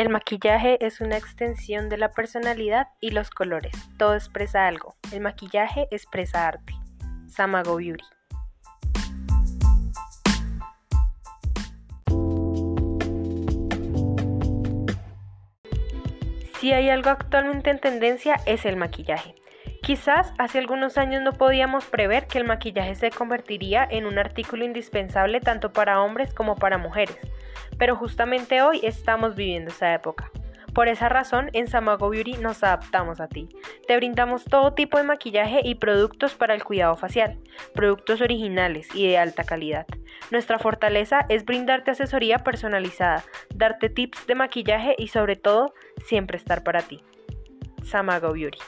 El maquillaje es una extensión de la personalidad y los colores. Todo expresa algo. El maquillaje expresa arte. Samago Beauty. Si hay algo actualmente en tendencia es el maquillaje. Quizás hace algunos años no podíamos prever que el maquillaje se convertiría en un artículo indispensable tanto para hombres como para mujeres, pero justamente hoy estamos viviendo esa época. Por esa razón, en Samago Beauty nos adaptamos a ti. Te brindamos todo tipo de maquillaje y productos para el cuidado facial, productos originales y de alta calidad. Nuestra fortaleza es brindarte asesoría personalizada, darte tips de maquillaje y sobre todo, siempre estar para ti. Samago Beauty.